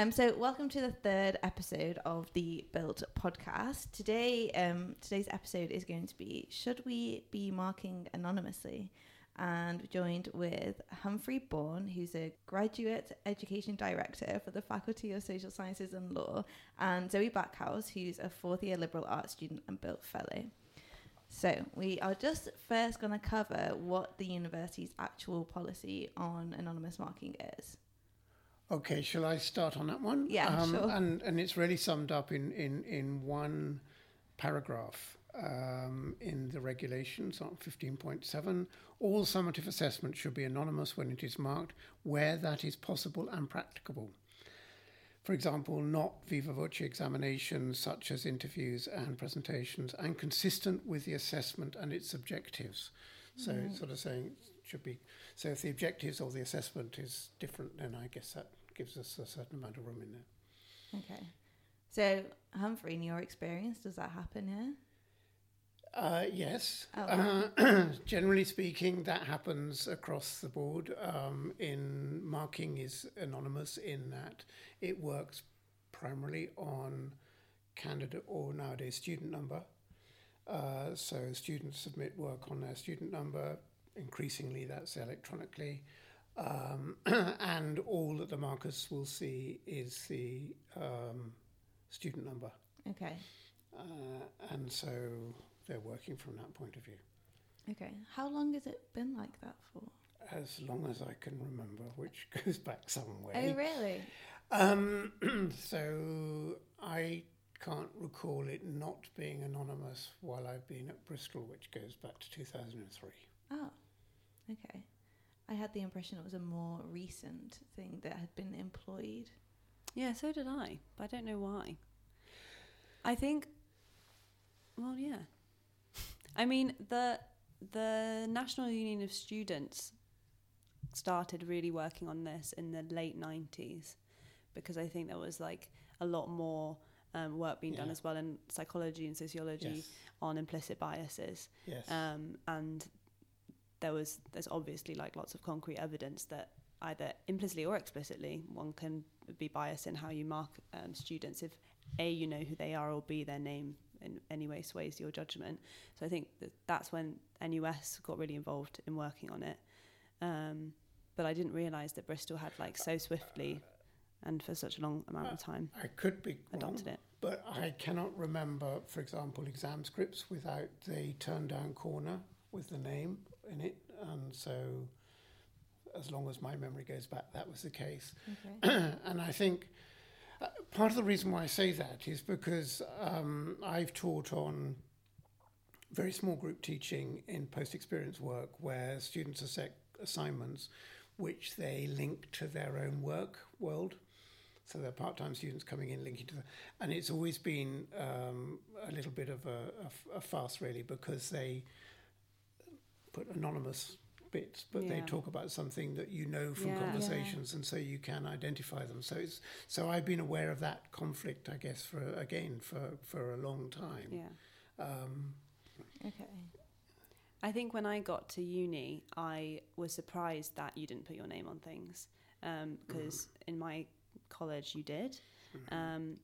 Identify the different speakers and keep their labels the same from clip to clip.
Speaker 1: Um, so welcome to the third episode of the BILT podcast. Today, um, today's episode is going to be: Should we be marking anonymously? And joined with Humphrey Bourne, who's a graduate education director for the Faculty of Social Sciences and Law, and Zoe Backhouse, who's a fourth year liberal arts student and BILT fellow. So, we are just first going to cover what the university's actual policy on anonymous marking is.
Speaker 2: Okay, shall I start on that one?
Speaker 1: Yeah,
Speaker 2: um,
Speaker 1: sure.
Speaker 2: And, and it's really summed up in, in, in one paragraph um, in the regulations on 15.7. All summative assessment should be anonymous when it is marked where that is possible and practicable. For example, not viva voce examinations such as interviews and presentations, and consistent with the assessment and its objectives. So it's sort of saying should be. So if the objectives or the assessment is different, then I guess that gives us a certain amount of room in there.
Speaker 1: Okay. So, Humphrey, in your experience, does that happen here?
Speaker 2: Uh, yes.
Speaker 1: Oh.
Speaker 2: Uh, generally speaking, that happens across the board. Um, in marking is anonymous in that it works primarily on candidate or nowadays student number. Uh, so students submit work on their student number. Increasingly, that's electronically. Um, and all that the markers will see is the um, student number.
Speaker 1: Okay.
Speaker 2: Uh, and so they're working from that point of view.
Speaker 1: Okay. How long has it been like that for?
Speaker 2: As long as I can remember, which goes back some way.
Speaker 1: Oh, really?
Speaker 2: Um, so I can't recall it not being anonymous while I've been at Bristol, which goes back to 2003.
Speaker 1: Oh, okay. I had the impression it was a more recent thing that had been employed.
Speaker 3: Yeah, so did I, but I don't know why. I think, well, yeah. I mean, the the National Union of Students started really working on this in the late nineties because I think there was like a lot more um, work being done as well in psychology and sociology
Speaker 2: Yes.
Speaker 3: on implicit biases.
Speaker 2: Yes.
Speaker 3: um, and there was there's obviously like lots of concrete evidence that either implicitly or explicitly one can be biased in how you mark um, students if a you know who they are or b their name in any way sways your judgment. So i think that that's when nus got really involved in working on it. Um, but i didn't realize that bristol had like so swiftly and for such a long amount of time
Speaker 2: I could be wrong,
Speaker 3: adopted it.
Speaker 2: but I cannot remember, for example, exam scripts without the turn down corner with the name in it. And so, as long as my memory goes back, that was the case.
Speaker 1: Okay.
Speaker 2: and I think uh, part of the reason why I say that is because um, I've taught on very small group teaching in post experience work where students are set assignments which they link to their own work world. So they're part time students coming in, linking to the. And it's always been um, a little bit of a farce, really, because they put anonymous bits, but they talk about something that you know from
Speaker 3: Yeah. Yeah.
Speaker 2: conversations, and so you can identify them. So it's so I've been aware of that conflict, I guess, for again for for a long time.
Speaker 3: yeah
Speaker 2: Um,
Speaker 1: Okay.
Speaker 3: I think when I got to uni, I was surprised that you didn't put your name on things because in my college you did. Um,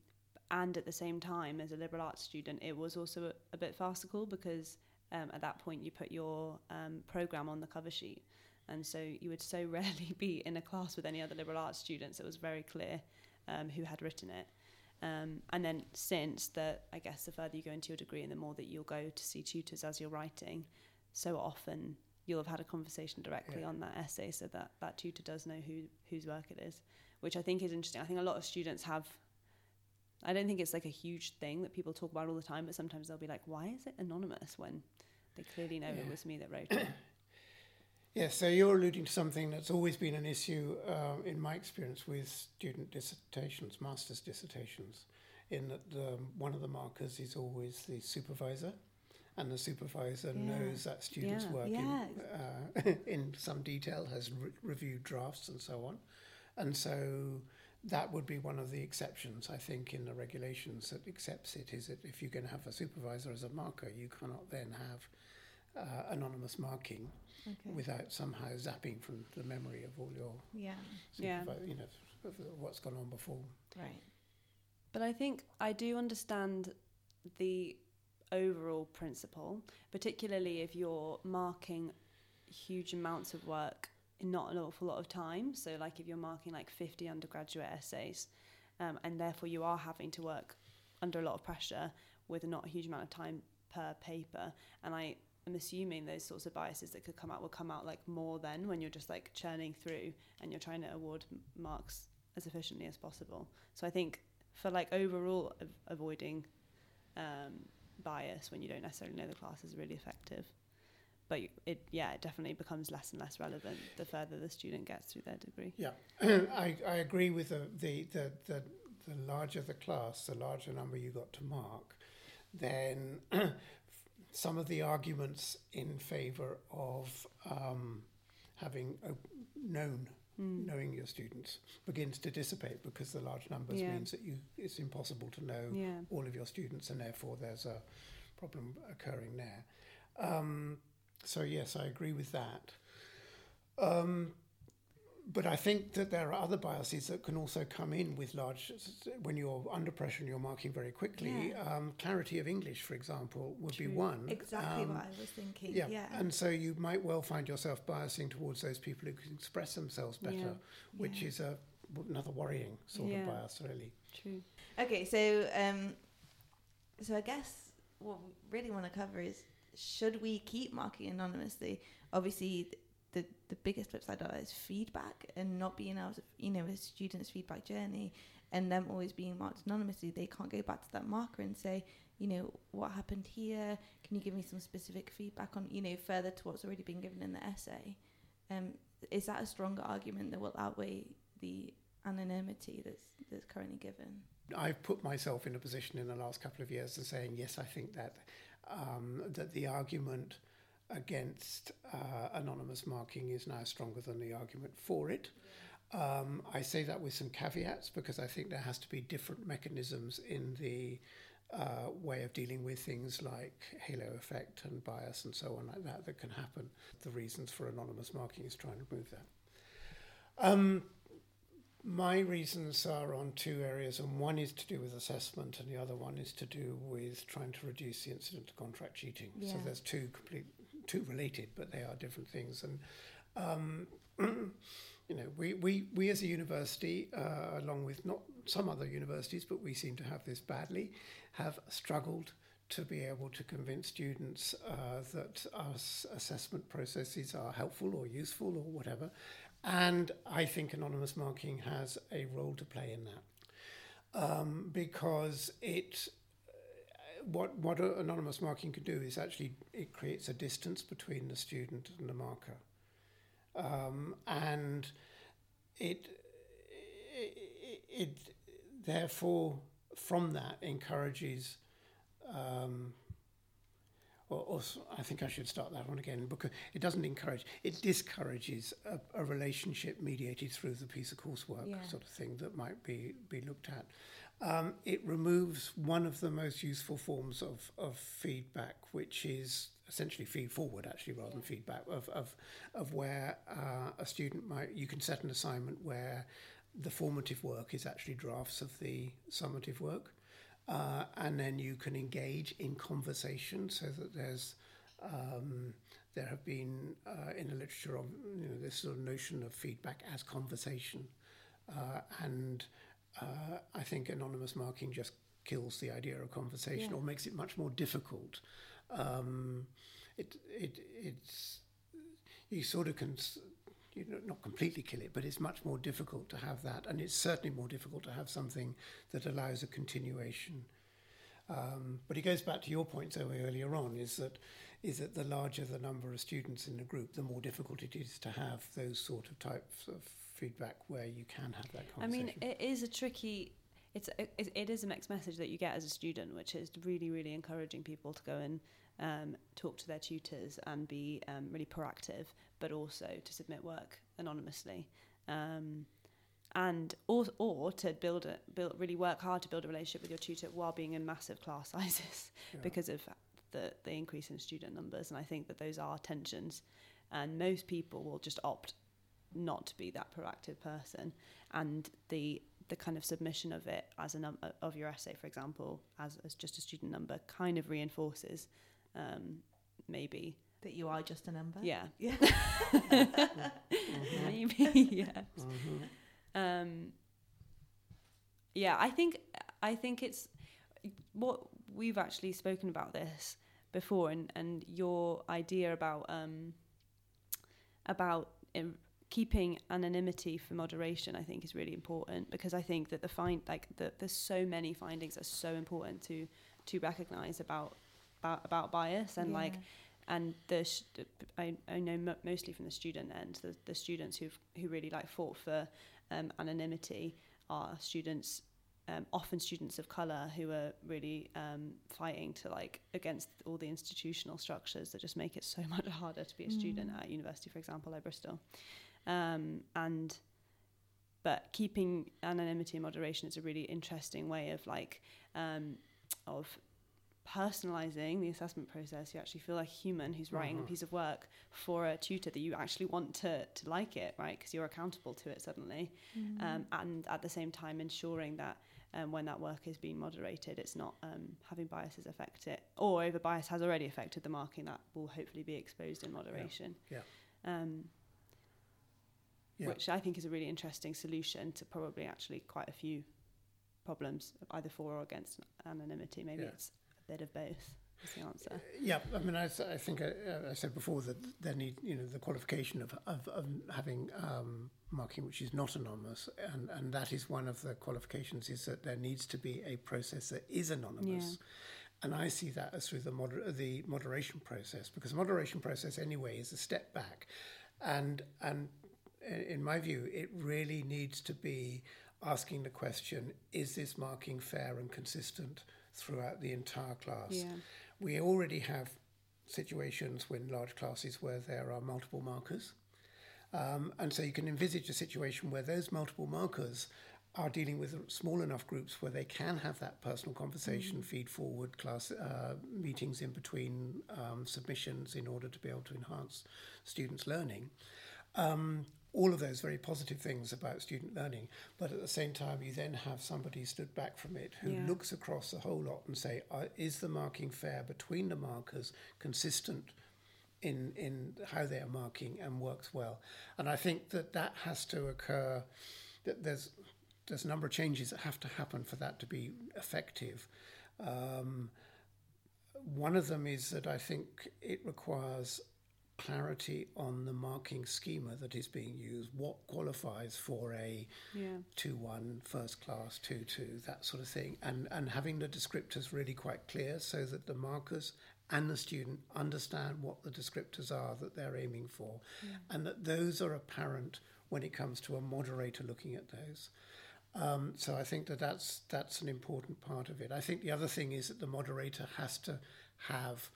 Speaker 3: and at the same time, as a liberal arts student, it was also a, a bit farcical because um, at that point you put your um, program on the cover sheet. And so you would so rarely be in a class with any other liberal arts students. It was very clear um, who had written it. Um, and then since that, I guess the further you go into your degree and the more that you'll go to see tutors as you're writing, so often you'll have had a conversation directly
Speaker 2: Yeah.
Speaker 3: on that essay so that that tutor does know who whose work it is, which I think is interesting. I think a lot of students have. I don't think it's like a huge thing that people talk about all the time, but sometimes they'll be like, "Why is it anonymous?" When they clearly know it was me that wrote it.
Speaker 2: Yes, so you're alluding to something that's always been an issue uh, in my experience with student dissertations, master's dissertations, in that the, one of the markers is always the supervisor, and the supervisor
Speaker 1: Yeah.
Speaker 2: knows that student's
Speaker 3: Yeah.
Speaker 2: work
Speaker 1: Yeah.
Speaker 2: in, uh, in some detail, has re- reviewed drafts and so on. And so that would be one of the exceptions, I think, in the regulations that accepts it, is that if you're going to have a supervisor as a marker, you cannot then have uh, anonymous marking
Speaker 1: Okay.
Speaker 2: without somehow zapping from the memory of all your
Speaker 1: yeah.
Speaker 3: Yeah.
Speaker 2: you know of what's gone on before.
Speaker 1: Right.
Speaker 3: But I think I do understand the overall principle, particularly if you're marking huge amounts of work in not an awful lot of time. So, like if you're marking like 50 undergraduate essays, um, and therefore you are having to work under a lot of pressure with not a huge amount of time per paper. And I am assuming those sorts of biases that could come out will come out like more then when you're just like churning through and you're trying to award marks as efficiently as possible. So I think for like overall av- avoiding um, bias when you don't necessarily know the class is really effective. But it, yeah, it definitely becomes less and less relevant the further the student gets through their degree.
Speaker 2: Yeah, I, I agree with the, the, the, the, the larger the class, the larger number you got to mark, then some of the arguments in favour of um, having a known
Speaker 3: Mm.
Speaker 2: knowing your students begins to dissipate because the large numbers
Speaker 3: Yeah.
Speaker 2: means that you it's impossible to know
Speaker 3: Yeah.
Speaker 2: all of your students and therefore there's a problem occurring there. Um, so yes, I agree with that. Um, but I think that there are other biases that can also come in with large, when you're under pressure and you're marking very quickly.
Speaker 1: Yeah.
Speaker 2: Um, clarity of English, for example, would be one.
Speaker 1: Exactly
Speaker 2: Um,
Speaker 1: what I was thinking.
Speaker 2: yeah.
Speaker 1: Yeah.
Speaker 2: and so you might well find yourself biasing towards those people who can express themselves better,
Speaker 3: Yeah.
Speaker 2: which is a another worrying sort of bias, really.
Speaker 3: True.
Speaker 1: Okay, so um, so I guess what we really want to cover is should we keep marking anonymously? Obviously, the the biggest flip side of that is feedback and not being able to, you know, a student's feedback journey and them always being marked anonymously. They can't go back to that marker and say, you know, what happened here? Can you give me some specific feedback on, you know, further to what's already been given in the essay? Um, is that a stronger argument that will outweigh the anonymity that's that's currently given?
Speaker 2: I've put myself in a position in the last couple of years of saying yes. I think that um, that the argument against uh, anonymous marking is now stronger than the argument for it. Um, I say that with some caveats because I think there has to be different mechanisms in the uh, way of dealing with things like halo effect and bias and so on like that that can happen. The reasons for anonymous marking is trying to remove that. Um, my reasons are on two areas, and one is to do with assessment, and the other one is to do with trying to reduce the incident of contract cheating. So there's two complete, two related, but they are different things. And um, you know, we, we, we as a university, uh, along with not some other universities, but we seem to have this badly, have struggled to be able to convince students uh, that our assessment processes are helpful or useful or whatever. And I think anonymous marking has a role to play in that um, because it. uh, What what anonymous marking can do is actually it creates a distance between the student and the marker, um, and it, it it therefore from that encourages um, or, or I think I should start that one again because it doesn't encourage, it discourages a, a relationship mediated through the piece of coursework
Speaker 1: Yeah.
Speaker 2: sort of thing that might be, be looked at. Um, it removes one of the most useful forms of, of feedback, which is essentially feed forward, actually, rather than feedback, of, of, of where uh, a student might, you can set an assignment where the formative work is actually drafts of the summative work. Uh, and then you can engage in conversation so that there's um, there have been uh, in the literature of you know this sort of notion of feedback as conversation uh, and uh, I think anonymous marking just kills the idea of conversation
Speaker 3: Yeah.
Speaker 2: or makes it much more difficult um, it, it it's you sort of can you know, not completely kill it, but it's much more difficult to have that, and it's certainly more difficult to have something that allows a continuation. Um, but it goes back to your point so earlier on: is that is that the larger the number of students in the group, the more difficult it is to have those sort of types of feedback where you can have that
Speaker 3: I mean, it is a tricky. It's it, it is a mixed message that you get as a student, which is really really encouraging people to go and um, talk to their tutors and be um, really proactive, but also to submit work anonymously, um, and or or to build a build really work hard to build a relationship with your tutor while being in massive class sizes
Speaker 2: Yeah.
Speaker 3: because of the the increase in student numbers. And I think that those are tensions, and most people will just opt not to be that proactive person and the the kind of submission of it as a num- of your essay for example as, as just a student number kind of reinforces um, maybe
Speaker 1: that you are just a number.
Speaker 3: yeah
Speaker 1: Yeah.
Speaker 2: Mm-hmm.
Speaker 3: maybe yes
Speaker 2: Mhm.
Speaker 3: um, yeah i think i think it's what we've actually spoken about this before and and your idea about um about um, keeping anonymity for moderation i think is really important because i think that the find like the, there's so many findings that are so important to to recognize about about, about bias and like and the sh- I, I know mo- mostly from the student end the, the students who've who really like fought for um, anonymity are students um, often students of color who are really um, fighting to like against all the institutional structures that just make it so much harder to be a student
Speaker 1: Mm.
Speaker 3: at university for example like Bristol um, and but keeping anonymity and moderation is a really interesting way of like um, of personalizing the assessment process you actually feel like a human who's writing
Speaker 2: Mhm.
Speaker 3: a piece of work for a tutor that you actually want to to like it right because you're accountable to it suddenly
Speaker 1: Mm.
Speaker 3: um, and at the same time ensuring that um, when that work is being moderated it's not um, having biases affect it or if a bias has already affected the marking that will hopefully be exposed in moderation
Speaker 2: Yeah.
Speaker 3: Um,
Speaker 2: Yeah.
Speaker 3: which I think is a really interesting solution to probably actually quite a few problems either for or against anonymity maybe
Speaker 2: Yeah.
Speaker 3: it's bit of both is the answer
Speaker 2: Yeah, I mean, I think I, I said before that there need, you know, the qualification of, of, of having um, marking which is not anonymous, and, and that is one of the qualifications is that there needs to be a process that is anonymous. Yeah. And I see that as through the, moder- the moderation process, because the moderation process anyway is a step back. And, and in my view, it really needs to be asking the question, is this marking fair and consistent throughout the entire class?
Speaker 3: yeah
Speaker 2: We already have situations when large classes where there are multiple markers. Um, and so you can envisage a situation where those multiple markers are dealing with small enough groups where they can have that personal conversation, feed forward class uh, meetings in between um, submissions in order to be able to enhance students' learning. Um, all of those very positive things about student learning, but at the same time, you then have somebody stood back from it who
Speaker 3: Yeah.
Speaker 2: looks across the whole lot and say, uh, is the marking fair between the markers consistent in in how they are marking and works well? And I think that that has to occur. That there's there's a number of changes that have to happen for that to be effective. Um, one of them is that I think it requires clarity on the marking schema that is being used. What qualifies for a
Speaker 3: yeah
Speaker 2: 2 1 first class 2 2 that sort of thing and and having the descriptors really quite clear so that the markers and the student understand what the descriptors are that they're aiming for and that those are apparent when it comes to a moderator looking at those um, so I think that that's that's an important part of it. I think the other thing is that the moderator has to have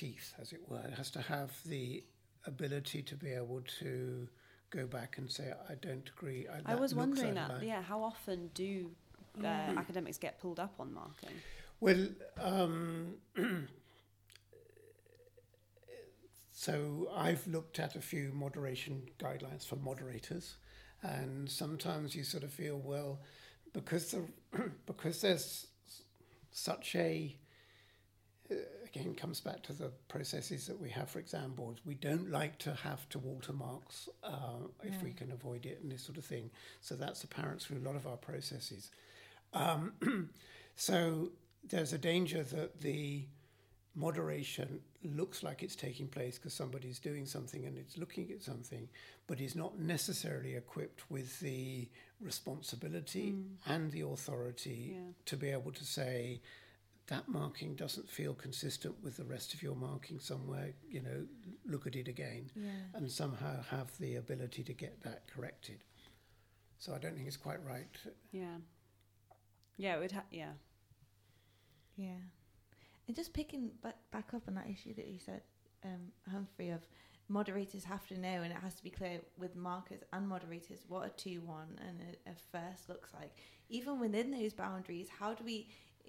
Speaker 2: teeth, as it were. It has to have the ability to be able to go back and say, "I don't agree." I,
Speaker 3: I was wondering that
Speaker 2: line."
Speaker 3: yeah how often do uh, academics get pulled up on marking
Speaker 2: Well, um, so I've looked at a few moderation guidelines for moderators, and sometimes you sort of feel, well, because the because there's such a uh, again comes back to the processes that we have for exam boards. We don't like to have to alter marks uh, if we can avoid it and this sort of thing. So that's apparent through a lot of our processes. Um, so there's a danger that the moderation looks like it's taking place because somebody's doing something and it's looking at something, but is not necessarily equipped with the responsibility and the authority
Speaker 3: Yeah.
Speaker 2: to be able to say that marking doesn't feel consistent with the rest of your marking somewhere, you know, look at it again
Speaker 1: Yeah.
Speaker 2: and somehow have the ability to get that corrected. So I don't think it's quite right.
Speaker 3: yeah yeah it would ha- yeah
Speaker 1: Yeah. And just picking back, back up on that issue that you said, um, Humphrey, of moderators have to know, and it has to be clear with markers and moderators what a 2 1 and a, a first looks like. Even within those boundaries, how do we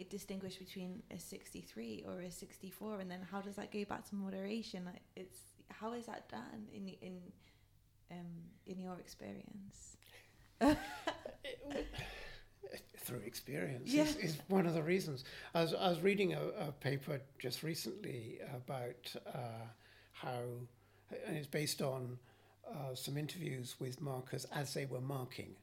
Speaker 1: distinguish between a 63 or a 64? And then how does that go back to moderation? Like, It's How is that done in, in um, in your experience?
Speaker 2: through experience
Speaker 1: Yeah.
Speaker 2: is, is one of the reasons. I was, I was reading a, a paper just recently about uh, how, and it's based on uh, some interviews with markers as they were marking,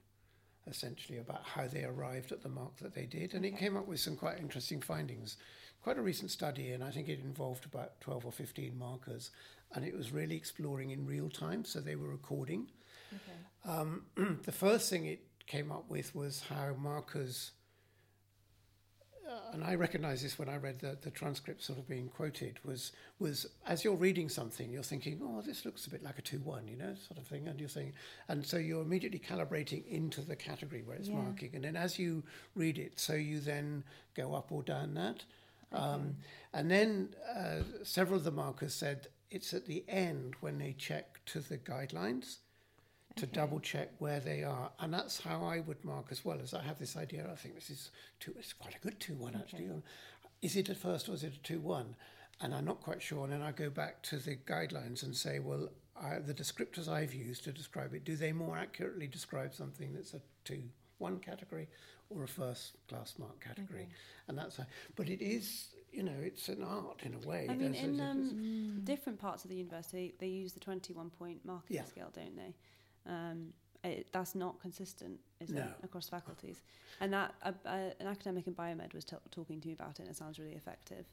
Speaker 2: essentially about how they arrived at the mark that they did. And it came up with some quite interesting findings. Quite a recent study, and I think it involved about 12 or 15 markers. And it was really exploring in real time, so they were recording.
Speaker 1: Okay.
Speaker 2: Um, the first thing it came up with was how markers, and I recognise this when I read the, the transcript sort of being quoted, was was as you're reading something, you're thinking, oh, this looks a bit like a two one, you know, sort of thing, and you're saying, and so you're immediately calibrating into the category where it's
Speaker 1: Yeah.
Speaker 2: marking, and then as you read it, so you then go up or down that. Um, and then uh, several of the markers said it's at the end when they check to the guidelines to double check where they are, and that's how I would mark as well. As I have this idea, I think this is two. It's quite a good two one actually.
Speaker 1: Okay.
Speaker 2: Is it a first or is it a two one? And I'm not quite sure. And then I go back to the guidelines and say, well, I, the descriptors I've used to describe it, do they more accurately describe something that's a two one category or a first class mark category?
Speaker 1: Okay.
Speaker 2: And that's a, but it is, you know, it's an art in a way.
Speaker 3: I mean,
Speaker 2: There's-
Speaker 3: in
Speaker 2: there's-
Speaker 3: um, different parts of the university, they use the 21 point marking
Speaker 2: Yeah.
Speaker 3: scale, don't they? Um, it, that's not consistent, is
Speaker 2: No.
Speaker 3: it, across faculties? And that uh, uh, an academic in biomed was t- talking to me about it, and it sounds really effective.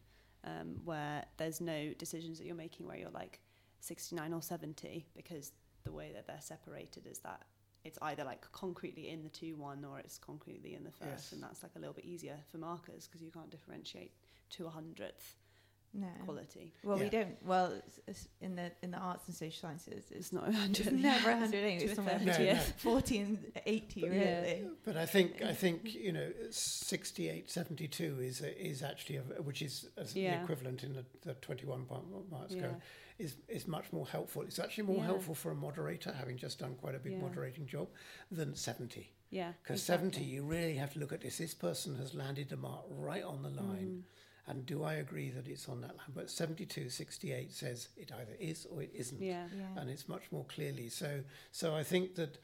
Speaker 3: Um, where there's no decisions that you're making where you're like 69 or 70, because the way that they're separated is that it's either like concretely in the 2 1 or it's concretely in the first,
Speaker 2: Yes.
Speaker 3: and that's like a little bit easier for markers because you can't differentiate to a hundredth
Speaker 1: No.
Speaker 3: quality.
Speaker 1: Well, we don't. Well, it's, it's in the in the arts and social sciences, it's,
Speaker 3: It's not a hundred.
Speaker 1: it's never a hundred anyway.
Speaker 3: To
Speaker 1: It's
Speaker 3: a
Speaker 1: somewhere
Speaker 3: third,
Speaker 2: No,
Speaker 1: between
Speaker 2: no.
Speaker 1: forty and eighty,
Speaker 3: Yeah.
Speaker 1: really.
Speaker 2: But I think I think you know 68, 72 is a, is actually a, which is as the equivalent in the, the twenty one mark
Speaker 3: Yeah.
Speaker 2: scale is is much more helpful. It's actually more
Speaker 3: Yeah.
Speaker 2: helpful for a moderator having just done quite a big
Speaker 3: Yeah.
Speaker 2: moderating job than seventy.
Speaker 3: Yeah.
Speaker 2: Because
Speaker 3: exactly.
Speaker 2: seventy, you really have to look at this. This person has landed the mark right on the line.
Speaker 3: Mm.
Speaker 2: And do I agree that it's on that line? But 72, 68 says it either is or it isn't
Speaker 3: Yeah.
Speaker 1: Yeah.
Speaker 2: and it's much more clearly. So, so I think that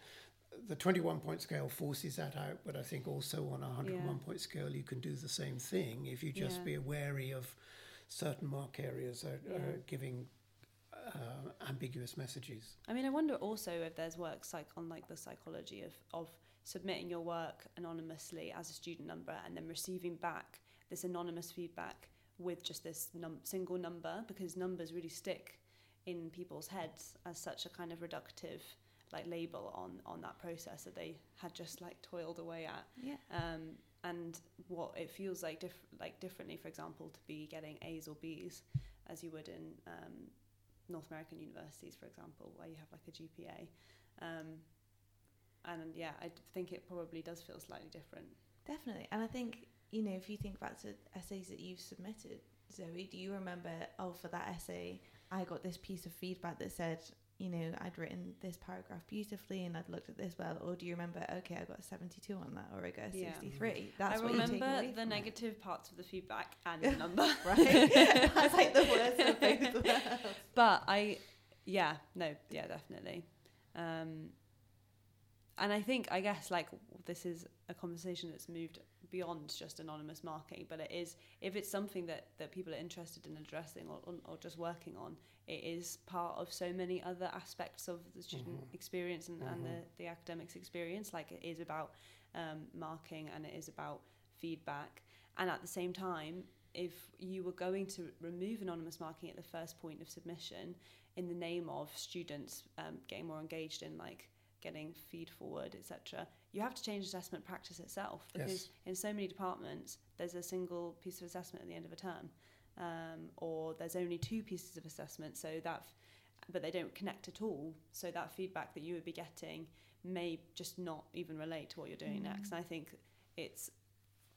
Speaker 2: the 21 point scale forces that out, but I think also on a 101
Speaker 3: Yeah.
Speaker 2: point scale, you can do the same thing if you just
Speaker 3: Yeah.
Speaker 2: be wary of certain mark areas are,
Speaker 3: Yeah.
Speaker 2: are giving uh, ambiguous messages.
Speaker 3: I mean, I wonder also if there's work psych on like the psychology of of submitting your work anonymously as a student number and then receiving back this anonymous feedback with just this num- single number because numbers really stick in people's heads as such a kind of reductive like label on on that process that they had just like toiled away at
Speaker 1: yeah.
Speaker 3: um, and what it feels like diff- like differently for example to be getting A's or B's as you would in um, North American universities for example where you have like a GPA um, and yeah I think it probably does feel slightly different
Speaker 1: Definitely. And I think, you know, if you think back to essays that you've submitted, Zoe, do you remember, oh, for that essay, I got this piece of feedback that said, you know, I'd written this paragraph beautifully and I'd looked at this well? Or do you remember, okay, I got a 72 on that or I got a
Speaker 3: Yeah.
Speaker 1: 63? That's
Speaker 3: I
Speaker 1: what you take
Speaker 3: remember the
Speaker 1: from it.
Speaker 3: negative parts of the feedback and the number
Speaker 1: Right? That's like the worst of both worlds.
Speaker 3: but I, yeah, no, yeah, definitely. Um, and I think, I guess, like this is a conversation that's moved beyond just anonymous marking, but it is if it's something that that people are interested in addressing or or, or just working on, it is part of so many other aspects of the student
Speaker 2: Mhm.
Speaker 3: experience and, and the
Speaker 2: Mhm.
Speaker 3: the academics experience. Like it is about um, marking and it is about feedback, and at the same time, if you were going to remove anonymous marking at the first point of submission in the name of students um, getting more engaged in like getting feed forward etc you have to change assessment practice itself because
Speaker 2: Yes.
Speaker 3: in so many departments there's a single piece of assessment at the end of a term um, or there's only two pieces of assessment so that f- but they don't connect at all so that feedback that you would be getting may just not even relate to what you're doing
Speaker 1: Mm.
Speaker 3: next and i think it's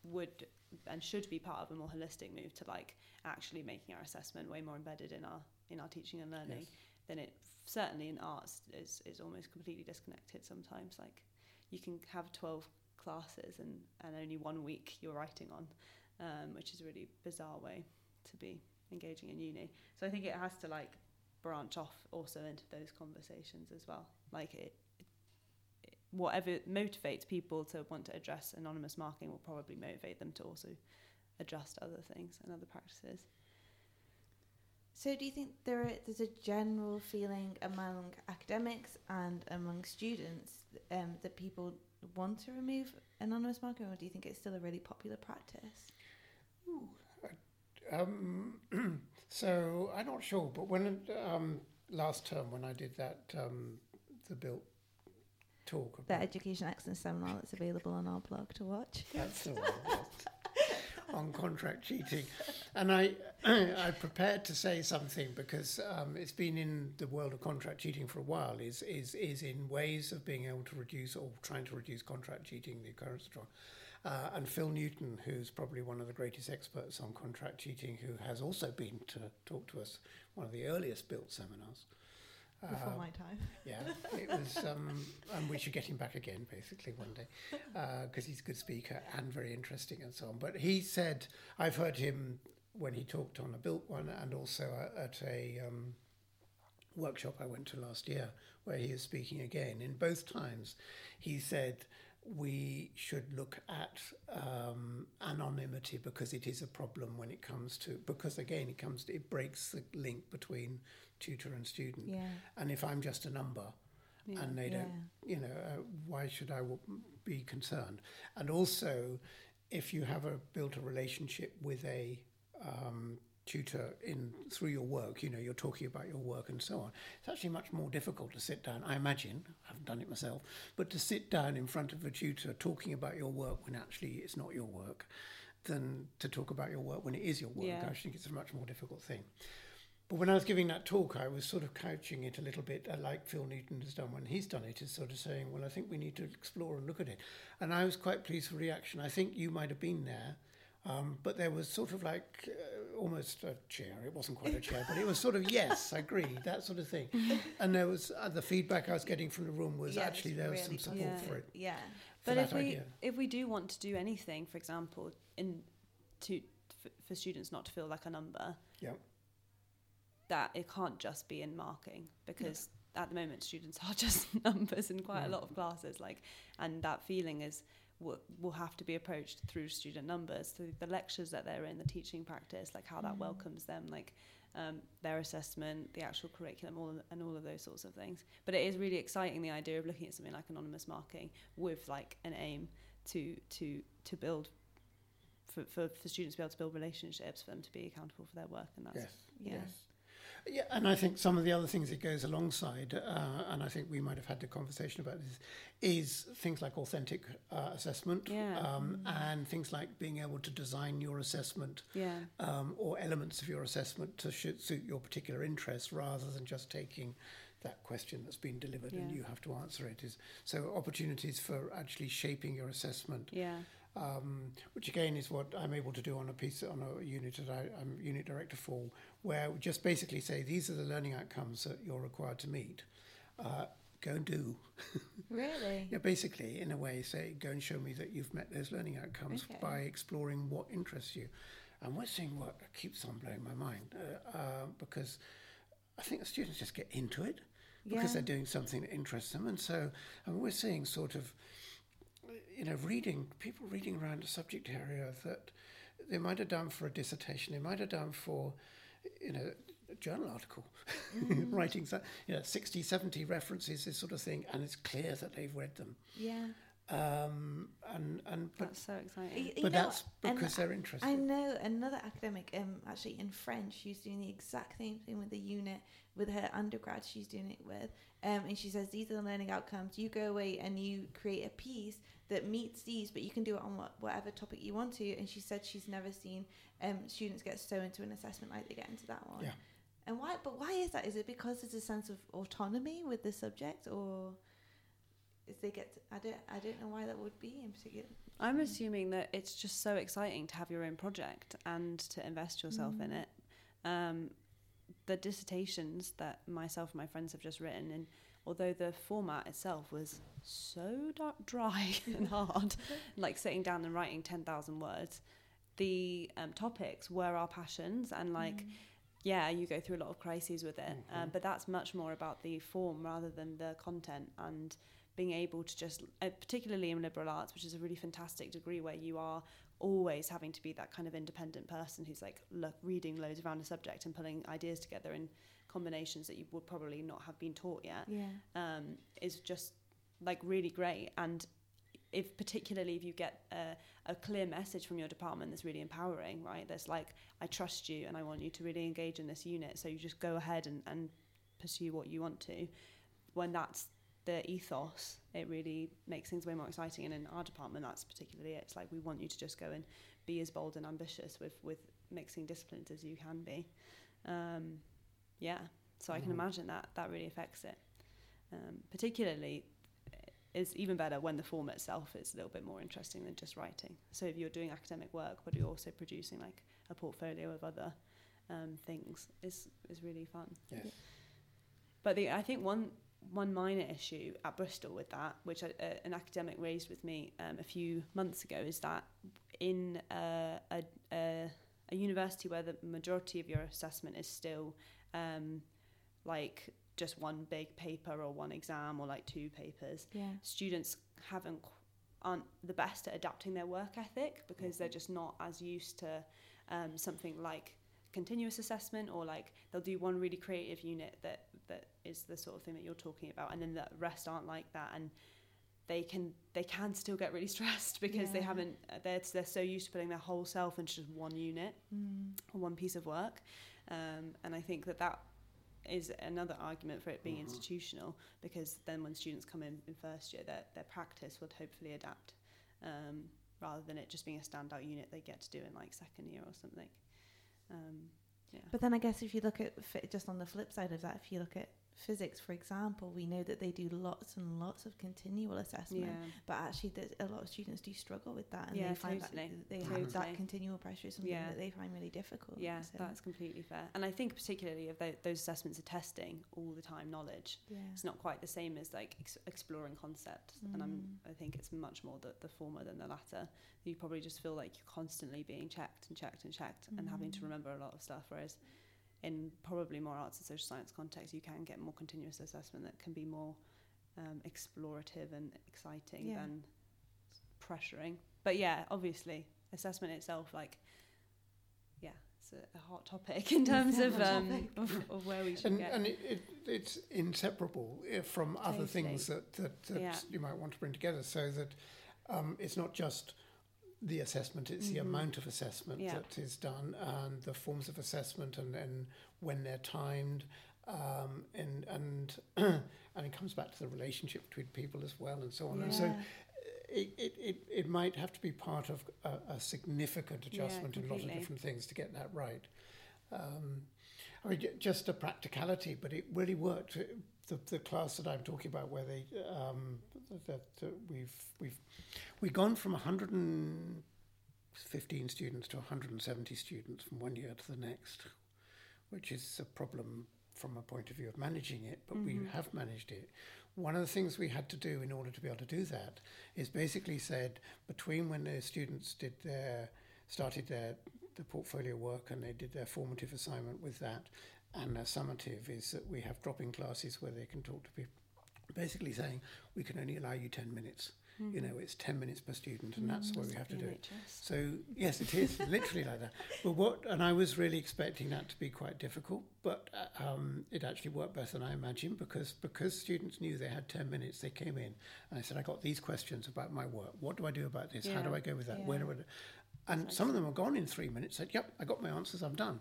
Speaker 3: would and should be part of a more holistic move to like actually making our assessment way more embedded in our in our teaching and learning
Speaker 2: Yes.
Speaker 3: Then it certainly in arts is is almost completely disconnected sometimes like you can have 12 classes and and only one week you're writing on um, which is a really bizarre way to be engaging in uni so i think it has to like branch off also into those conversations as well. Like it, it, whatever motivates people to want to address anonymous marking will probably motivate them to also adjust other things and other practices.
Speaker 1: So, do you think there are, there's a general feeling among academics and among students um, that people want to remove anonymous marking, or do you think it's still a really popular practice?
Speaker 2: Um, so I'm not sure, but when um, last term when I did that um, the BILT talk
Speaker 1: The Education Excellence Seminar that's available on our blog to watch.
Speaker 2: that's the one on contract cheating, and I I prepared to say something because um, it's been in the world of contract cheating for a while. Is is is in ways of being able to reduce or trying to reduce contract cheating, the occurrence of uh, and Phil Newton, who's probably one of the greatest experts on contract cheating, who has also been to talk to us one of the earliest BILT seminars.
Speaker 1: Before
Speaker 2: Uh,
Speaker 1: my time.
Speaker 2: yeah, it was, um, and we should get him back again, basically, one day, because he's a good speaker and very interesting and so on. But he said, I've heard him when he talked on a BILT one and also at a um, workshop I went to last year where he is speaking again. In both times, he said, we should look at um, anonymity because it is a problem when it comes to because again it comes to, it breaks the link between tutor and student
Speaker 1: Yeah.
Speaker 2: and if I'm just a number
Speaker 3: Yeah.
Speaker 2: and they
Speaker 1: yeah.
Speaker 2: don't, you know, uh, why should I w- be concerned? And also, if you have a, built a relationship with a um, tutor in through your work, you know, you're talking about your work and so on. It's actually much more difficult to sit down. I imagine, I haven't done it myself, but to sit down in front of a tutor talking about your work when actually it's not your work, than to talk about your work when it is your work.
Speaker 3: Yeah.
Speaker 2: I think it's a much more difficult thing. But when I was giving that talk, I was sort of couching it a little bit uh, like Phil Newton has done when he's done it, is sort of saying, well, I think we need to explore and look at it. And I was quite pleased with the reaction. I think you might have been there, um, but there was sort of like uh, almost a chair. It wasn't quite a chair, but it was sort of, yes, I agree, that sort of thing. And there was uh, the feedback I was getting from the room was
Speaker 1: Yeah,
Speaker 2: actually there was
Speaker 1: really
Speaker 2: some support
Speaker 3: positive.
Speaker 2: for it.
Speaker 1: Yeah.
Speaker 2: For
Speaker 3: But
Speaker 2: that
Speaker 3: if we
Speaker 2: idea.
Speaker 3: if we do want to do anything, for example, in to f- for students not to feel like a number,
Speaker 2: Yeah.
Speaker 3: that it can't just be in marking because at the moment students are just numbers in quite a lot of classes like and that feeling is will, will have to be approached through student numbers through the lectures that they're in the teaching practice like how that welcomes them like um, their assessment the actual curriculum all of, and all of those sorts of things but it is really exciting the idea of looking at something like anonymous marking with like an aim to to to build for, for, for students to be able to build relationships for them to be accountable for their work and that's
Speaker 2: Yes.
Speaker 1: Yeah.
Speaker 2: Yes. Yeah, and I think some of the other things it goes alongside, uh, and I think we might have had the conversation about this, is things like authentic uh, assessment,
Speaker 3: Yeah.
Speaker 2: um, and things like being able to design your assessment
Speaker 3: yeah
Speaker 2: um, or elements of your assessment to sh- suit your particular interests, rather than just taking that question that's been delivered and you have to answer it. Is so opportunities for actually shaping your assessment
Speaker 3: yeah
Speaker 2: um, which again is what I'm able to do on a piece on a unit that I, I'm unit director for, where we just basically say these are the learning outcomes that you're required to meet. Uh, go and do.
Speaker 1: Really?
Speaker 2: Yeah, basically, in a way, say go and show me that you've met those learning outcomes
Speaker 1: Okay.
Speaker 2: by exploring what interests you. And we're seeing what keeps on blowing my mind uh, uh, because I think the students just get into it because
Speaker 1: Yeah.
Speaker 2: they're doing something that interests them, and so and we're seeing sort of you know reading people reading around a subject area that they might have done for a dissertation, they might have done for you know a journal article, writing so, you know 60, 70 references, this sort of thing, and it's clear that they've read them.
Speaker 1: Yeah.
Speaker 2: Um, and and but
Speaker 3: that's so exciting
Speaker 1: Y- you
Speaker 2: but
Speaker 1: know,
Speaker 2: that's
Speaker 1: and
Speaker 2: because they're interested.
Speaker 1: I know another academic, um, actually in French, she's doing the exact same thing with the unit with her undergrad. She's doing it with, um, and she says these are the learning outcomes. You go away and you create a piece that meets these, but you can do it on what, whatever topic you want to. And she said she's never seen um, students get so into an assessment like they get into that one.
Speaker 2: Yeah.
Speaker 1: And why? But why is that? Is it because there's a sense of autonomy with the subject, or is they get? I don't. I don't know why that would be in particular.
Speaker 3: I'm assuming that it's just so exciting to have your own project and to invest yourself in it. Um, the dissertations that myself and my friends have just written, and although the format itself was so dry and hard, like sitting down and writing 10,000 words, the um, topics were our passions and like yeah, you go through a lot of crises with it. Um,
Speaker 2: Mhm.
Speaker 3: but that's much more about the form rather than the content and being able to just, uh, particularly in liberal arts, which is a really fantastic degree where you are always having to be that kind of independent person who's like look, reading loads around a subject and pulling ideas together in combinations that you would probably not have been taught yet
Speaker 1: Yeah.
Speaker 3: um, is just like really great. And if particularly if you get a, a clear message from your department that's really empowering right that's like i trust you and i want you to really engage in this unit so you just go ahead and, and pursue what you want to. When that's the ethos it really makes things way more exciting. And in our department that's particularly it. It's like we want you to just go and be as bold and ambitious with with mixing disciplines as you can be. Um, yeah. So i can
Speaker 2: Mhm.
Speaker 3: imagine that that really affects it. Um, particularly is even better when the form itself is a little bit more interesting than just writing. So if you're doing academic work, but you're also producing like a portfolio of other um, things, is is really fun.
Speaker 2: Yes.
Speaker 3: But the, I think one one minor issue at Bristol with that, which uh, an academic raised with me um, a few months ago, is that in uh, a, a a university where the majority of your assessment is still um, like just one big paper or one exam or like two papers,
Speaker 1: Yeah.
Speaker 3: students haven't aren't the best at adapting their work ethic because they're just not as used to um, something like continuous assessment or like they'll do one really creative unit that that is the sort of thing that you're talking about and then the rest aren't like that and they can they can still get really stressed because they
Speaker 1: Yeah.
Speaker 3: haven't uh, they're they're so used to putting their whole self into just one unit
Speaker 1: Mm.
Speaker 3: or one piece of work um, and I think that that is another argument for it being
Speaker 2: Mhm.
Speaker 3: institutional because then when students come in in first year their, their practice would hopefully adapt um, rather than it just being a standout unit they get to do in like second year or something um, yeah
Speaker 1: But then I guess if you look at just on the flip side of that, if you look at physics, for example, we know that they do lots and lots of continual assessment.
Speaker 3: yeah
Speaker 1: But actually, there's a lot of students do struggle with that, and
Speaker 3: Yeah,
Speaker 1: they find
Speaker 3: totally,
Speaker 1: that they
Speaker 3: totally.
Speaker 1: have that continual pressure is something
Speaker 3: Yeah.
Speaker 1: that they find really difficult.
Speaker 3: yeah
Speaker 1: so,
Speaker 3: that's completely fair and I think particularly if tho- those assessments are testing all the time knowledge
Speaker 1: yeah.
Speaker 3: it's not quite the same as like ex- exploring concepts and I'm
Speaker 1: Mm.
Speaker 3: I think it's much more the, the former than the latter you probably just feel like you're constantly being checked and checked and checked and having to
Speaker 1: Mm.
Speaker 3: remember a lot of stuff whereas in probably more arts and social science context you can get more continuous assessment that can be more um, explorative and exciting
Speaker 1: Yeah.
Speaker 3: than pressuring but yeah obviously assessment itself like yeah it's a, a hot topic in
Speaker 1: It's a
Speaker 3: terms of, um, of of where we should
Speaker 2: And,
Speaker 3: get
Speaker 2: and it, it, it's inseparable uh, from other
Speaker 3: Totally.
Speaker 2: things that, that, that
Speaker 3: Yeah.
Speaker 2: you might want to bring together so that um, it's not just the assessment, it's the
Speaker 3: Mhm.
Speaker 2: amount of assessment
Speaker 3: Yeah.
Speaker 2: that is done and the forms of assessment and, and when they're timed. Um, and and and it comes back to the relationship between people as well and so on. And so it, it, it, it might have to be part of a, a significant
Speaker 3: Yeah,
Speaker 2: adjustment in a lot of different things to get that right. Um, I mean, just a practicality, but it really worked. The, the class that I'm talking about, where they um, that, that we've we've we've gone from 115 students to 170 students from one year to the next, which is a problem from a point of view of managing it, but we
Speaker 3: Mhm.
Speaker 2: have managed it. One of the things we had to do in order to be able to do that is basically said between when the students did their started their the portfolio work and they did their formative assignment with that and their summative is that we have drop-in classes where they can talk to people basically saying we can only allow you 10 minutes you know it's 10 minutes per student and that's
Speaker 3: Mm,
Speaker 2: where we have to do it so yes, it is literally like that. But what, and I was really expecting that to be quite difficult, but um, it actually worked better than I imagined because because students knew they had ten minutes, they came in and I said, I got these questions about my work. What do I do about this? How do I go with that? Where do. I? Do? And some of them are gone in three minutes. Said, "Yep, I got my answers. I'm done."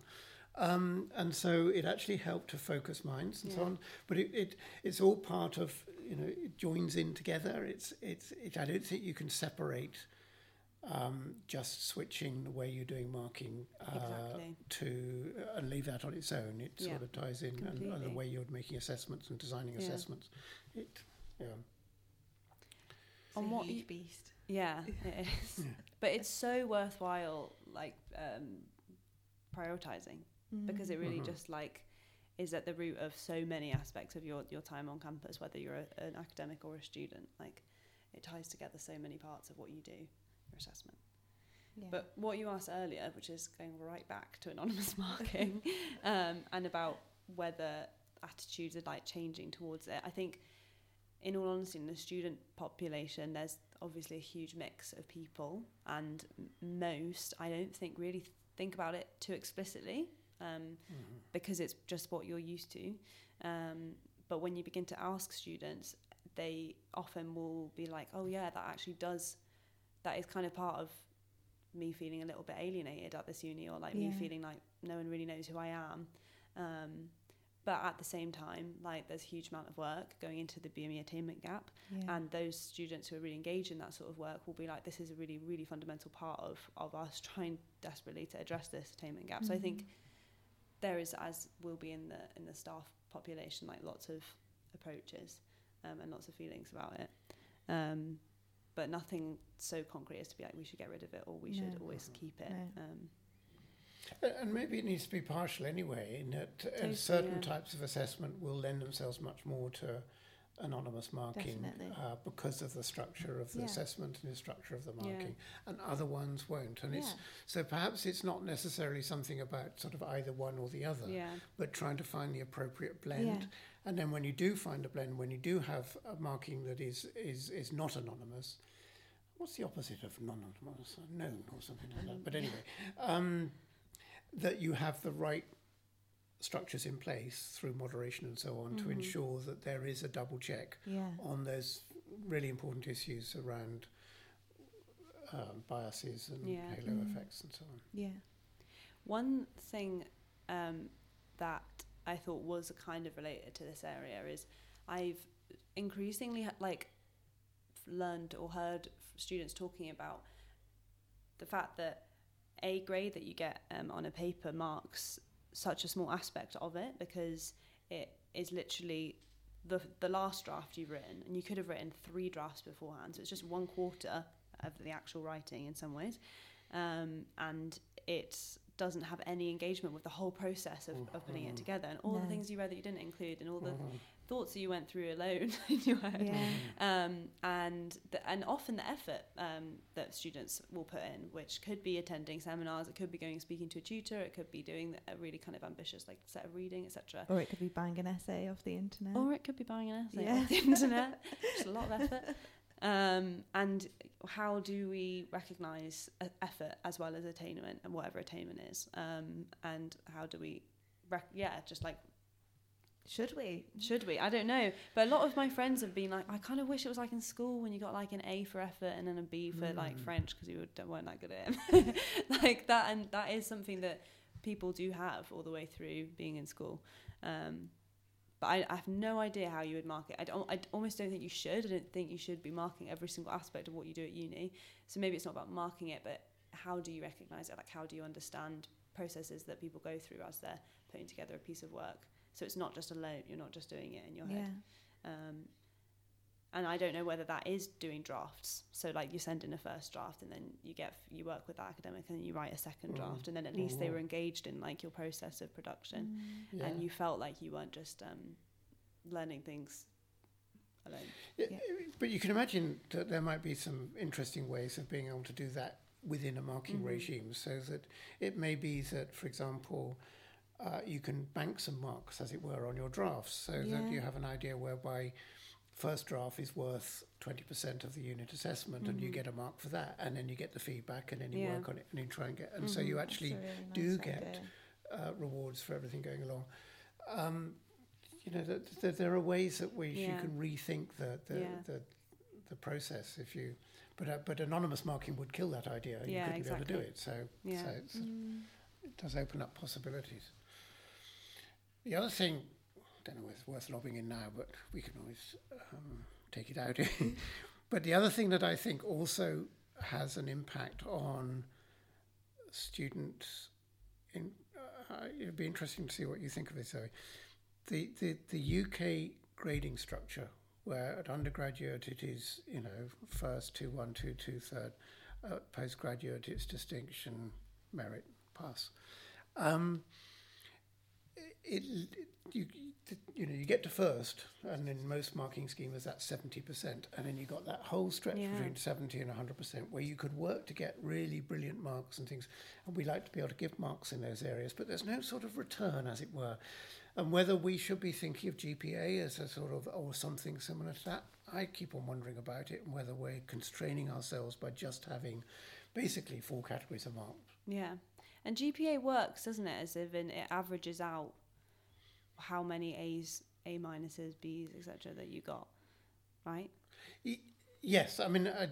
Speaker 2: Um, and so it actually helped to focus minds and so on. But it, it it's all part of you know it joins in together. It's it's it, I don't think you can separate um, just switching the way you're doing marking uh,
Speaker 3: Exactly.
Speaker 2: to uh, and leave that on its own. It
Speaker 3: Yeah,
Speaker 2: sort of ties in and, and the way you're making assessments and designing
Speaker 3: Yeah.
Speaker 2: assessments. It yeah.
Speaker 1: It's
Speaker 3: On
Speaker 1: a
Speaker 3: what
Speaker 1: huge
Speaker 3: you-
Speaker 1: beast.
Speaker 3: Yeah, it is.
Speaker 2: Yeah.
Speaker 3: But it's so worthwhile, like um, prioritizing because it really
Speaker 2: Mhm.
Speaker 3: just like is at the root of so many aspects of your your time on campus, whether you're a, an academic or a student. Like it ties together so many parts of what you do, your assessment.
Speaker 1: Yeah.
Speaker 3: But what you asked earlier, which is going right back to anonymous marking, um, and about whether attitudes are like changing towards it, I think, in all honesty, in the student population, there's obviously a huge mix of people, and most I don't think really think about it too explicitly um,
Speaker 2: Mhm.
Speaker 3: because it's just what you're used to. Um, but when you begin to ask students, they often will be like, "Oh yeah, that actually does. That is kind of part of me feeling a little bit alienated at this uni, or like me feeling like no one really knows who I am." Um, but at the same time, like there's a huge amount of work going into the BME attainment gap,
Speaker 1: yeah.
Speaker 3: and those students who are really engaged in that sort of work will be like, "This is a really, really fundamental part of of us trying desperately to address this attainment gap." So I think
Speaker 1: Mhm.
Speaker 3: there is as will be in the in the staff population like lots of approaches um, and lots of feelings about it um, but nothing so concrete as to be like we should get rid of it or we should always keep it
Speaker 1: No.
Speaker 3: um,
Speaker 2: And maybe it needs to be partial anyway, in that uh,
Speaker 3: Totally,
Speaker 2: certain
Speaker 3: yeah.
Speaker 2: types of assessment will lend themselves much more to anonymous marking uh, because of the structure of the
Speaker 1: Yeah.
Speaker 2: assessment and the structure of the
Speaker 3: Yeah.
Speaker 2: marking, and other ones won't. And it's so perhaps it's not necessarily something about sort of either one or the other,
Speaker 3: yeah
Speaker 2: but trying to find the appropriate blend.
Speaker 1: Yeah.
Speaker 2: And then when you do find a blend, when you do have a marking that is is is not anonymous, what's the opposite of non-anonymous? Known or something like that. But anyway, um, that you have the right structures in place through moderation and so on to
Speaker 3: Mhm.
Speaker 2: ensure that there is a double check
Speaker 1: Yeah.
Speaker 2: on those really important issues around um, biases and
Speaker 3: Yeah.
Speaker 2: halo
Speaker 1: Mm.
Speaker 2: effects and so on.
Speaker 1: Yeah.
Speaker 3: One thing um, that I thought was kind of related to this area is I've increasingly like learned or heard students talking about the fact that a grade that you get um, on a paper marks such a small aspect of it because it is literally the the last draft you've written and you could have written three drafts beforehand so it's just one quarter of the actual writing in some ways um, and it doesn't have any engagement with the whole process of, of putting it
Speaker 2: Mhm.
Speaker 3: together and all
Speaker 1: No.
Speaker 3: the things you read that you didn't include and all the
Speaker 2: Mhm.
Speaker 3: Thoughts that you went through alone in your head
Speaker 1: Yeah.
Speaker 3: um, and the, and often the effort um, that students will put in, which could be attending seminars, it could be going speaking to a tutor, it could be doing a really kind of ambitious like set of reading, etc.
Speaker 1: Or it could be buying an essay off the internet.
Speaker 3: Or it could be buying an essay
Speaker 1: Yeah.
Speaker 3: off the internet. Just a lot of effort. Um, and how do we recognise e- effort as well as attainment and whatever attainment is? Um, and how do we, rec- yeah, just like
Speaker 1: Should we?
Speaker 3: should we? I don't know. But a lot of my friends have been like, I kind of wish it was like in school when you got like an A for effort and then a B for like
Speaker 2: Mm.
Speaker 3: French because you were- weren't that good at it. like that, and that is something that people do have all the way through being in school. Um, but I, I have no idea how you would mark it. I, don't, I almost don't think you should. I don't think you should be marking every single aspect of what you do at uni. So maybe it's not about marking it, but how do you recognise it? Like, how do you understand processes that people go through as they're putting together a piece of work? So it's not just alone. You're not just doing it in your
Speaker 1: Yeah.
Speaker 3: head. Um, and I don't know whether that is doing drafts. So like you send in a first draft and then you get you work with that academic and then you write a second
Speaker 2: Mm.
Speaker 3: draft and then at least they
Speaker 2: Mhm.
Speaker 3: were engaged in like your process of production
Speaker 1: Mm.
Speaker 2: Yeah.
Speaker 3: and you felt like you weren't just um, learning things alone.
Speaker 2: Yeah,
Speaker 1: Yeah.
Speaker 2: But you can imagine that there might be some interesting ways of being able to do that within a marking
Speaker 3: Mhm.
Speaker 2: regime, so that it may be that, for example, uh, you can bank some marks, as it were, on your drafts, so
Speaker 1: Yeah.
Speaker 2: that you have an idea whereby first draft is worth 20% of the unit assessment and you
Speaker 3: Mhm.
Speaker 2: get a mark for that and then you get the feedback and then you
Speaker 3: Yeah.
Speaker 2: work on it and you try and get and so
Speaker 3: Mhm.
Speaker 2: you actually
Speaker 1: really
Speaker 2: do
Speaker 1: nice
Speaker 2: get uh, rewards for everything going along. Um, you know, there are ways that we you can rethink the the,
Speaker 3: Yeah.
Speaker 2: the the process if you, but uh, but anonymous marking would kill that idea. You couldn't be able to do it. So,
Speaker 3: Yeah.
Speaker 2: so it's,
Speaker 1: Mm.
Speaker 2: it does open up possibilities. The other thing, I don't know if it's worth lobbing in now, but we can always um, take it out. but the other thing that I think also has an impact on students, in uh, it'd be interesting to see what you think of this, Zoe. The, the, the UK grading structure, where at undergraduate it is, you know, first, two, one, two, two, third. Uh, postgraduate, it's distinction, merit, pass. Um, it, you, you know, you get to first, and in most marking schemas, that's 70%. And then you got that whole stretch
Speaker 3: Yeah.
Speaker 2: between 70 and 100% where you could work to get really brilliant marks and things. And we like to be able to give marks in those areas, but there's no sort of return, as it were. And whether we should be thinking of GPA as a sort of, or something similar to that, I keep on wondering about it, and whether we're constraining ourselves by just having basically four categories of marks.
Speaker 3: Yeah. And GPA works, doesn't it? As if in it averages out how many A's, A minuses, B's, etc. that you got, right?
Speaker 2: Yes, I mean, I,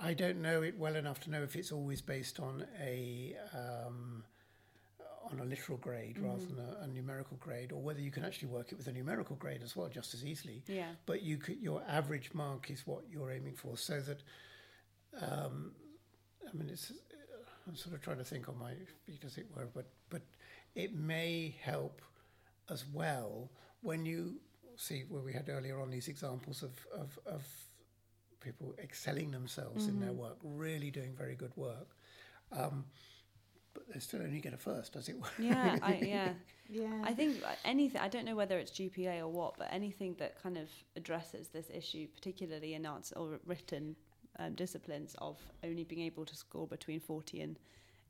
Speaker 2: I don't know it well enough to know if it's always based on a um, on a literal grade rather than a, a numerical grade, or whether you can actually work it with a numerical grade as well, just as easily.
Speaker 3: Yeah.
Speaker 2: But you could, your average mark is what you're aiming for, so that um, I mean, it's I'm sort of trying to think on my feet, as it were, but but it may help as well when you see where we had earlier on these examples of of, of people excelling themselves in their work, really doing very good work. Um, but they still only get a first, as it were.
Speaker 3: Yeah, I, yeah.
Speaker 1: Yeah.
Speaker 3: I think uh, anything, I don't know whether it's GPA or what, but anything that kind of addresses this issue, particularly in arts or written um, disciplines, of only being able to score between 40 and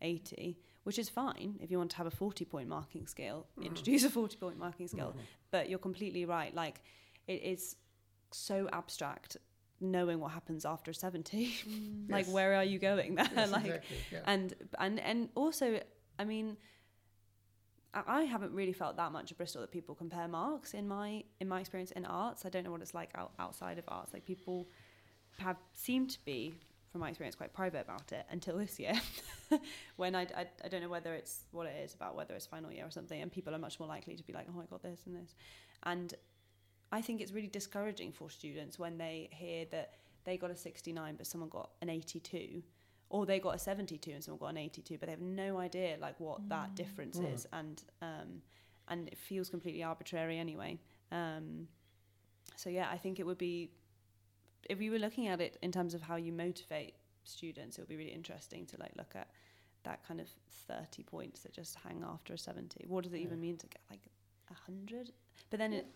Speaker 3: 80, which is fine if you want to have a 40 point marking scale, mm. introduce a 40 point marking scale. Mm-hmm. But you're completely right. Like, it is so abstract knowing what happens after 70. Mm. like,
Speaker 2: Yes.
Speaker 3: where are you going there?
Speaker 2: Yes,
Speaker 3: like,
Speaker 2: exactly, yeah.
Speaker 3: and and and also i mean I I haven't really felt that much at Bristol that people compare marks in my in my experience in arts. I don't know what it's like out, outside of arts. Like people have seemed to be, from my experience, quite private about it until this year, when I, I I don't know whether it's what it is about whether it's final year or something, and people are much more likely to be like, oh, I got this and this, and I think it's really discouraging for students when they hear that they got a 69 but someone got an 82 or they got a 72 and someone got an 82 but they have no idea like what that difference
Speaker 2: Mm.
Speaker 3: is and um and it feels completely arbitrary anyway. Um so yeah i think it would be if we were looking at it in terms of how you motivate students it would be really interesting to like look at that kind of 30 points that just hang after a 70 what does it even mean to get like 100 but then it,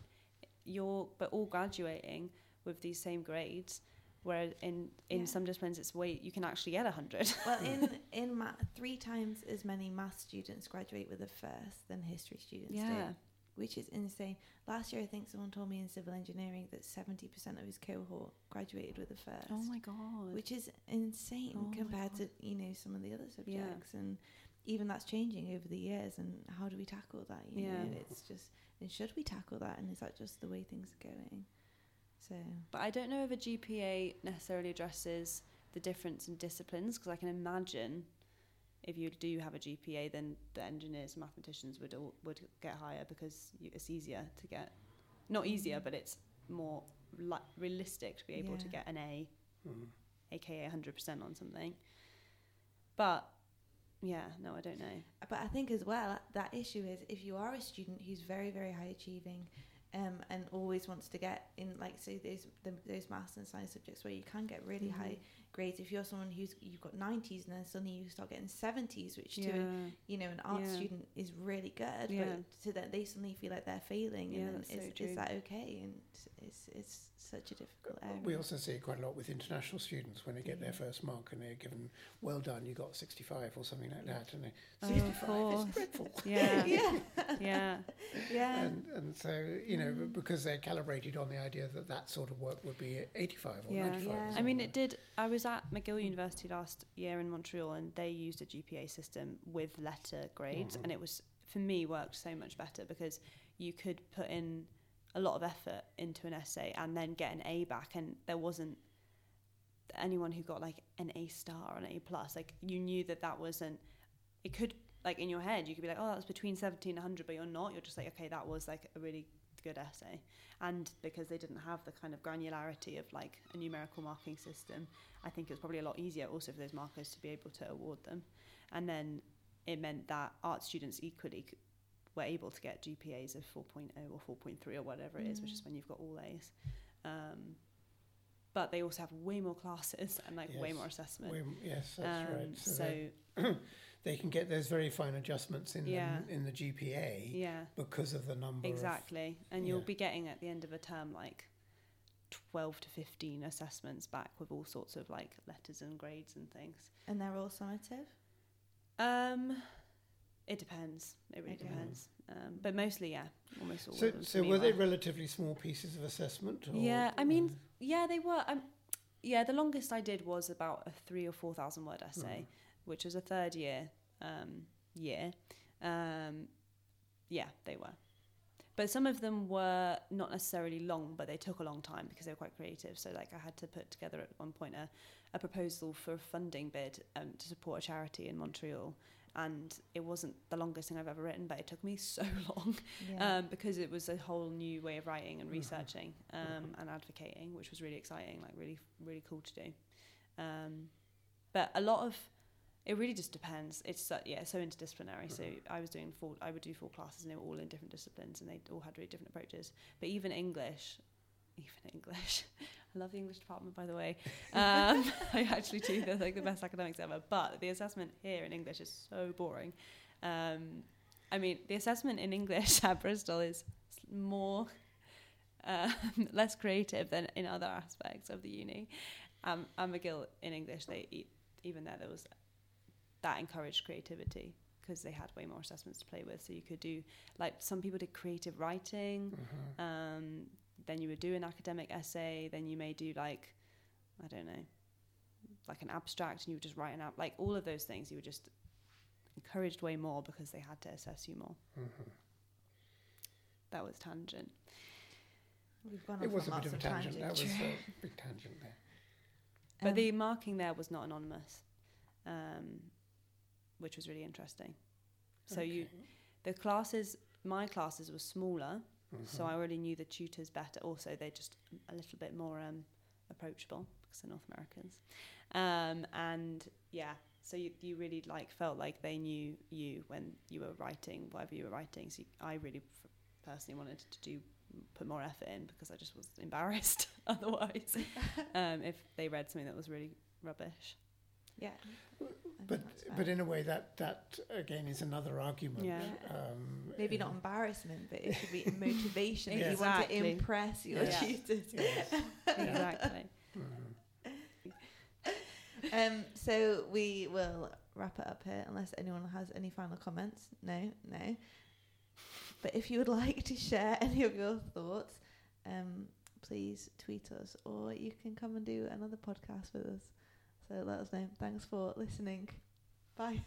Speaker 3: you're but all graduating with these same grades whereas in in
Speaker 1: Yeah.
Speaker 3: some disciplines it's way you can actually get 100
Speaker 1: well, in in math, three times as many math students graduate with a first than history students do,
Speaker 3: yeah
Speaker 1: which is insane. Last year, I think someone told me in civil engineering that seventy percent of his cohort graduated with a first.
Speaker 3: oh my god.
Speaker 1: Which is insane
Speaker 3: Oh
Speaker 1: compared to you know some of the other subjects. And even that's changing over the years and how do we tackle that you know? It's just and should we tackle that? And is that just the way things are going? So.
Speaker 3: But I don't know if a GPA necessarily addresses the difference in disciplines because I can imagine if you do have a GPA, then the engineers and mathematicians would all, would get higher because you, it's easier to get, not easier, but it's more li- realistic to be able to get an A,
Speaker 2: Mm.
Speaker 3: aka 100% on something. But yeah, no, I don't know.
Speaker 1: but I think as well that issue is if you are a student who's very very high achieving um, and always wants to get in like say those the, those maths and science subjects where you can get really
Speaker 3: Mhm.
Speaker 1: high grades if you're someone who's you've got 90s and then suddenly you start getting 70s which to a you know, an art
Speaker 3: Yeah.
Speaker 1: student is really good,
Speaker 3: Yeah.
Speaker 1: but so that they suddenly feel like they're failing,
Speaker 3: Yeah,
Speaker 1: and then
Speaker 3: that's so
Speaker 1: is,
Speaker 3: true.
Speaker 1: is that okay? And it's it's such a difficult area.
Speaker 2: We also see it quite a lot with international students when they get their
Speaker 1: mm.
Speaker 2: first mark and they're given, well done, you got 65 or something like that. And they,
Speaker 3: Oh,
Speaker 2: 65
Speaker 3: course.
Speaker 2: is dreadful.
Speaker 3: yeah,
Speaker 1: yeah,
Speaker 3: yeah,
Speaker 1: yeah,
Speaker 2: And, and so, you know, mm. because they're calibrated on the idea that that sort of work would be 85 or
Speaker 3: Yeah.
Speaker 2: 95.
Speaker 1: Yeah.
Speaker 3: I mean, it did. I was at McGill University last year in Montreal, and they used a GPA system with letter grades,
Speaker 2: Mhm.
Speaker 3: and it was for me worked so much better because you could put in a lot of effort into an essay and then get an A back, and there wasn't anyone who got like an A star or an A plus. Like you knew that that wasn't. It could like in your head you could be like, oh, that was between seventy and hundred, but you're not. You're just like, okay, that was like a really good essay. And because they didn't have the kind of granularity of like a numerical marking system i think it was probably a lot easier also for those markers to be able to award them. And then it meant that art students equally were able to get gpas of 4.0 or 4.3 or whatever it is which is
Speaker 1: Mm.
Speaker 3: when you've got all a's. Um, but they also have way more classes and like way more assessment.
Speaker 2: We- yes, that's
Speaker 3: um,
Speaker 2: right. So,
Speaker 3: so
Speaker 2: they, they can get those very fine adjustments in
Speaker 3: Yeah.
Speaker 2: the, in the GPA
Speaker 3: Yeah,
Speaker 2: because of the number.
Speaker 3: exactly. And you'll
Speaker 2: yeah.
Speaker 3: be getting at the end of a term like 12 to 15 assessments back with all sorts of like letters and grades and things.
Speaker 1: And they're all summative.
Speaker 3: Um, it depends. It really
Speaker 1: Okay.
Speaker 3: depends. Um, but mostly, yeah, almost all
Speaker 2: so,
Speaker 3: of them.
Speaker 2: so
Speaker 3: me
Speaker 2: were they relatively small pieces of assessment? Or,
Speaker 3: Yeah, I mean, Yeah, they were. Um, yeah, the longest I did was about a three or four thousand word essay, which was a third year um, year. Um, yeah, they were. But some of them were not necessarily long, but they took a long time because they were quite creative. So, like, I had to put together at one point a, a proposal for a funding bid um, to support a charity in Montreal. And it wasn't the longest thing I've ever written, but it took me so long
Speaker 1: Yeah.
Speaker 3: um, because it was a whole new way of writing and
Speaker 2: Mhm.
Speaker 3: researching um, and advocating, which was really exciting, like really, really cool to do. Um, but a lot of it really just depends. It's so, yeah, so interdisciplinary. So I was doing four, I would do four classes, and they were all in different disciplines, and they all had really different approaches. But even English, even English, I love the English department, by the way. Um, I actually do. They're like the best academics ever. But the assessment here in English is so boring. Um, I mean, the assessment in English at Bristol is more um, less creative than in other aspects of the uni. Um, at McGill in English, they e- even there there was that encouraged creativity because they had way more assessments to play with. So you could do like some people did creative writing.
Speaker 2: Mhm.
Speaker 3: Um, then you would do an academic essay. Then you may do like I don't know, like an abstract, and you would just write an app. Like all of those things, you were just encouraged way more because they had to assess you more.
Speaker 2: Mhm.
Speaker 3: That was tangent.
Speaker 1: We've gone
Speaker 2: It was a
Speaker 1: on
Speaker 2: bit of a tangent. That was a big tangent there.
Speaker 3: But
Speaker 1: Um,
Speaker 3: the marking there was not anonymous, um, which was really interesting. So you, the classes, my classes were smaller, so
Speaker 2: Mhm.
Speaker 3: I already knew the tutors better. Also, they're just a little bit more um, approachable because they're North Americans, um, and yeah, so you, you really like felt like they knew you when you were writing whatever you were writing. So you, I really f- personally wanted to do put more effort in because I just was embarrassed otherwise um, if they read something that was really rubbish.
Speaker 1: Yeah.
Speaker 2: But but in a way that that again is another argument.
Speaker 3: Yeah.
Speaker 2: Um,
Speaker 1: maybe not embarrassment, but it should be motivation that you want to impress your
Speaker 3: Yeah.
Speaker 1: tutors.
Speaker 2: Yes.
Speaker 3: exactly.
Speaker 2: Mhm.
Speaker 1: Um, so we will wrap it up here, unless anyone has any final comments. No, no. But if you would like to share any of your thoughts, um, please tweet us, or you can come and do another podcast with us. So let us know. Thanks for listening. Bye.